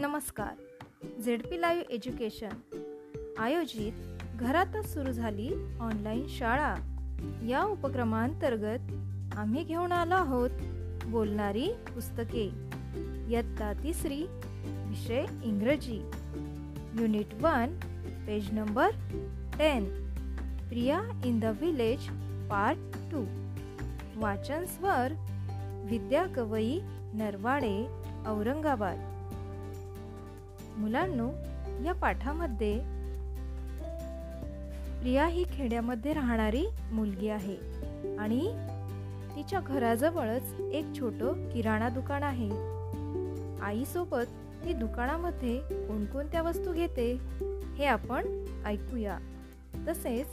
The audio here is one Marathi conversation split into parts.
नमस्कार. झेड पी लाईव्ह एज्युकेशन आयोजित घरातच सुरू झाली ऑनलाईन शाळा. या उपक्रमांतर्गत आम्ही घेऊन आलो आहोत बोलणारी पुस्तके. इयत्ता तिसरी विषय इंग्रजी. Unit one page number ten Priya in the village part two वाचन स्वर विद्या कवई नरवाडे औरंगाबाद. मुलांनो या पाठामध्ये प्रिया ही खेड्यामध्ये राहणारी मुलगी आहे आणि तिच्या घराजवळच एक छोटं किराणा दुकान आहे. आईसोबत ती दुकानामध्ये कोणकोणत्या वस्तू घेते हे आपण ऐकूया. तसेच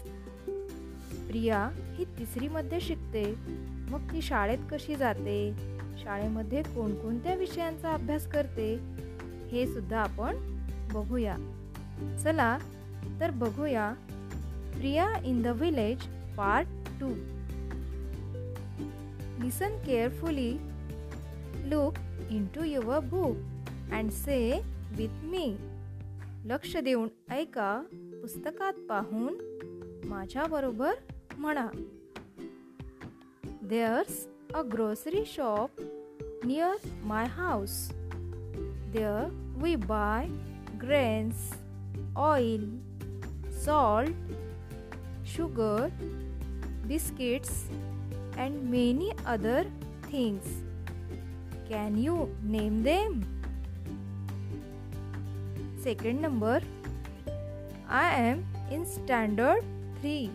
प्रिया ही तिसरीमध्ये शिकते मग ती शाळेत कशी जाते शाळेमध्ये कोणकोणत्या विषयांचा अभ्यास करते हे सुद्धा आपण बघूया. चला तर बघूया Priya in the village part two. Listen carefully look into your book and say with me लक्ष देऊन ऐका पुस्तकात पाहून माझ्याबरोबर म्हणा. There's a grocery shop near my house There we buy grains, oil, salt, sugar, biscuits, and many other things. Can you name them? Second number I am in standard 3.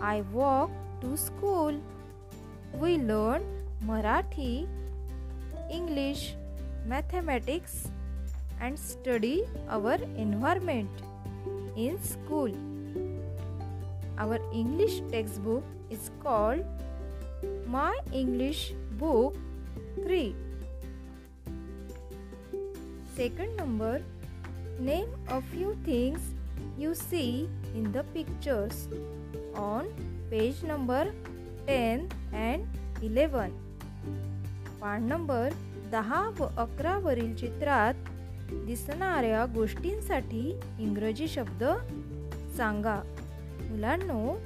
I walk to school. We learn Marathi, English, mathematics and study our environment in school. Our English textbook is called My English Book 3. Second number Name a few things you see in the pictures on page number 10 and 11. Part number दहा व अकरावरील चित्रात दिसणाऱ्या गोष्टींसाठी इंग्रजी शब्द सांगा. मुलांनो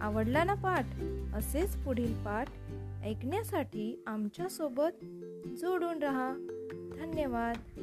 आवडला ना पाठ? असेच पुढील पाठ ऐकण्यासाठी आमच्यासोबत जोडून राहा. धन्यवाद.